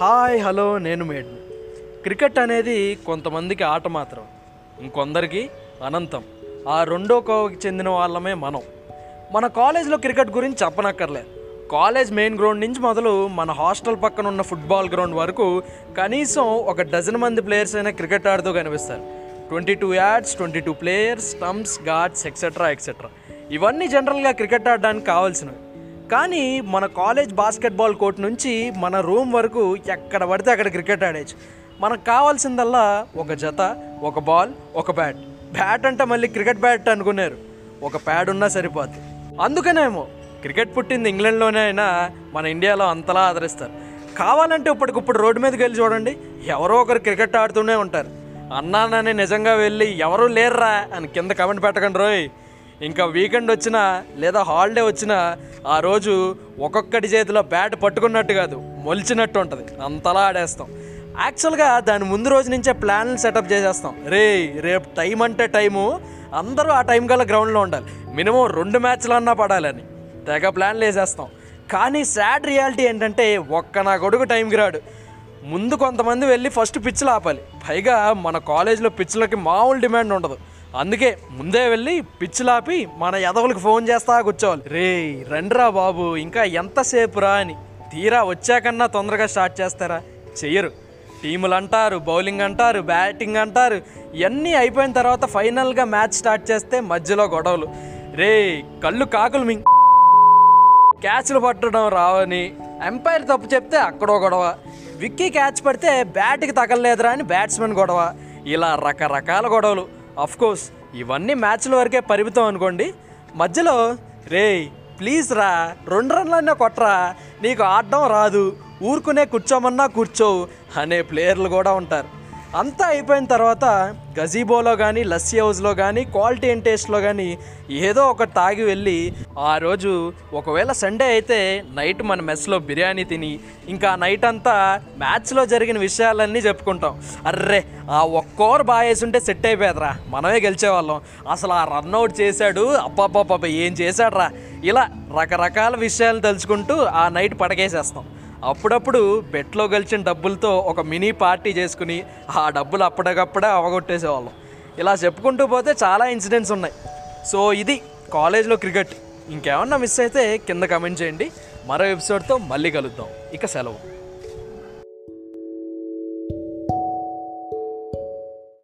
Hi hello నేను మేడ్ cricket అనేది కొంతమందికి ఆట మాత్రం ఇంకొందరికి అనంతం. ఆ రెండో కోవకి చెందిన వాళ్ళమే మనం. మన కాలేజ్లో క్రికెట్ గురించి చెప్పనక్కర్లేదు. కాలేజ్ మెయిన్ గ్రౌండ్ నుంచి మొదలు మన హాస్టల్ పక్కన ఉన్న ఫుట్బాల్ గ్రౌండ్ వరకు కనీసం ఒక డజన్ మంది ప్లేయర్స్ అయినా క్రికెట్ ఆడుతూ కనిపిస్తారు. Twenty two yards twenty two players stumps guards etcetera etcetera ఇవన్నీ జనరల్గా క్రికెట్ ఆడడానికి కావాల్సినవి. కానీ మన కాలేజ్ బాస్కెట్బాల్ కోర్ట్ నుంచి మన రూమ్ వరకు ఎక్కడ పడితే అక్కడ క్రికెట్ ఆడేచ్చు మనకు కావాల్సిందల్లా ఒక జత ఒక బాల్ ఒక బ్యాట్. బ్యాట్ అంటే మళ్ళీ క్రికెట్ బ్యాట్ అనుకున్నారు. ఒక ప్యాడ్ ఉన్నా సరిపోద్ది. అందుకనేమో క్రికెట్ పుట్టింది ఇంగ్లాండ్లోనే అయినా మన ఇండియాలో అంతలా ఆదరిస్తారు. కావాలంటే ఇప్పటికిప్పుడు రోడ్డు మీదకి వెళ్ళి చూడండి ఎవరో ఒకరు క్రికెట్ ఆడుతూనే ఉంటారు. అన్నానని నిజంగా వెళ్ళి ఎవరు లేర్రా అని కింద కమెంట్ పెట్టకండి రోయ్. ఇంకా వీకెండ్ వచ్చినా లేదా హాలిడే వచ్చినా ఆ రోజు ఒక్కొక్కటి చేతిలో బ్యాట్ పట్టుకున్నట్టు కాదు మొలిచినట్టు ఉంటుంది. అంతలా ఆడేస్తాం. యాక్చువల్గా దాని ముందు రోజు నుంచే ప్లాన్లు సెటప్ చేసేస్తాం. రే రేపు టైం అంటే టైము అందరూ ఆ టైం కల్లా గ్రౌండ్లో ఉండాలి. మినిమం రెండు మ్యాచ్లు అన్నా పడాలని తెగ ప్లాన్లు వేసేస్తాం. కానీ సాడ్ రియాలిటీ ఏంటంటే ఒక్క నా కొడుకు టైంకి రాడు. ముందు కొంతమంది వెళ్ళి ఫస్ట్ పిచ్చులు ఆపాలి. పైగా మన కాలేజీలో పిచ్చులకి మామూలు డిమాండ్ ఉండదు. అందుకే ముందే వెళ్ళి పిచ్చిలాపి మన ఎదవులకు ఫోన్ చేస్తా కూర్చోవాలి. రే రండ్రా బాబు ఇంకా ఎంతసేపు రా అని. తీరా వచ్చాకన్నా తొందరగా స్టార్ట్ చేస్తారా? చెయ్యరు. టీములు అంటారు బౌలింగ్ అంటారు బ్యాటింగ్ అంటారు ఇవన్నీ అయిపోయిన తర్వాత ఫైనల్గా మ్యాచ్ స్టార్ట్ చేస్తే మధ్యలో గొడవలు. రే కళ్ళు కాకులు మింగ్. క్యాచ్లు పట్టడం రావని. ఎంపైర్ తప్పు చెప్తే అక్కడో గొడవ. విక్కీ క్యాచ్ పడితే బ్యాట్కి తగలలేదురా అని బ్యాట్స్మెన్ గొడవ. ఇలా రకరకాల గొడవలు. కోర్స్ ఇవన్నీ మ్యాచ్ల వరకే పరిమితం అనుకోండి. మధ్యలో రే ప్లీజ్ రా రెండు రన్లన్నా కొట్టరా నీకు ఆడడం రాదు ఊరుకునే కూర్చోమన్నా కూర్చోవు అనే ప్లేయర్లు కూడా ఉంటారు. అంతా అయిపోయిన తర్వాత గజీబోలో కానీ లస్సీ హౌస్లో కానీ క్వాలిటీ అండ్ టేస్ట్లో కానీ ఏదో ఒకటి తాగి వెళ్ళి ఆ రోజు ఒకవేళ సండే అయితే నైట్ మన మెస్లో బిర్యానీ తిని ఇంకా నైట్ అంతా మ్యాచ్లో జరిగిన విషయాలన్నీ చెప్పుకుంటాం. అర్రే ఆ ఒక్కోరు బాగా వేసుంటే సెట్ అయిపోయేదిరా. మనమే గెలిచేవాళ్ళం. అసలు ఆ రన్అట్ చేశాడు అప్పాపాప ఏం చేశాడ్రా? ఇలా రకరకాల విషయాలు తలుచుకుంటూ ఆ నైట్ పడకేసేస్తాం అప్పుడప్పుడు బెట్లో గెలిచిన డబ్బులతో ఒక మినీ పార్టీ చేసుకుని ఆ డబ్బులు అప్పటికప్పుడే అవగొట్టేసేవాళ్ళం. ఇలా చెప్పుకుంటూ పోతే చాలా ఇన్సిడెంట్స్ ఉన్నాయి. సో ఇది కాలేజ్లో క్రికెట్. ఇంకేమన్నా మిస్ అయితే కింద కమెంట్ చేయండి. మరో ఎపిసోడ్తో మళ్ళీ కలుద్దాం. ఇక సెలవు.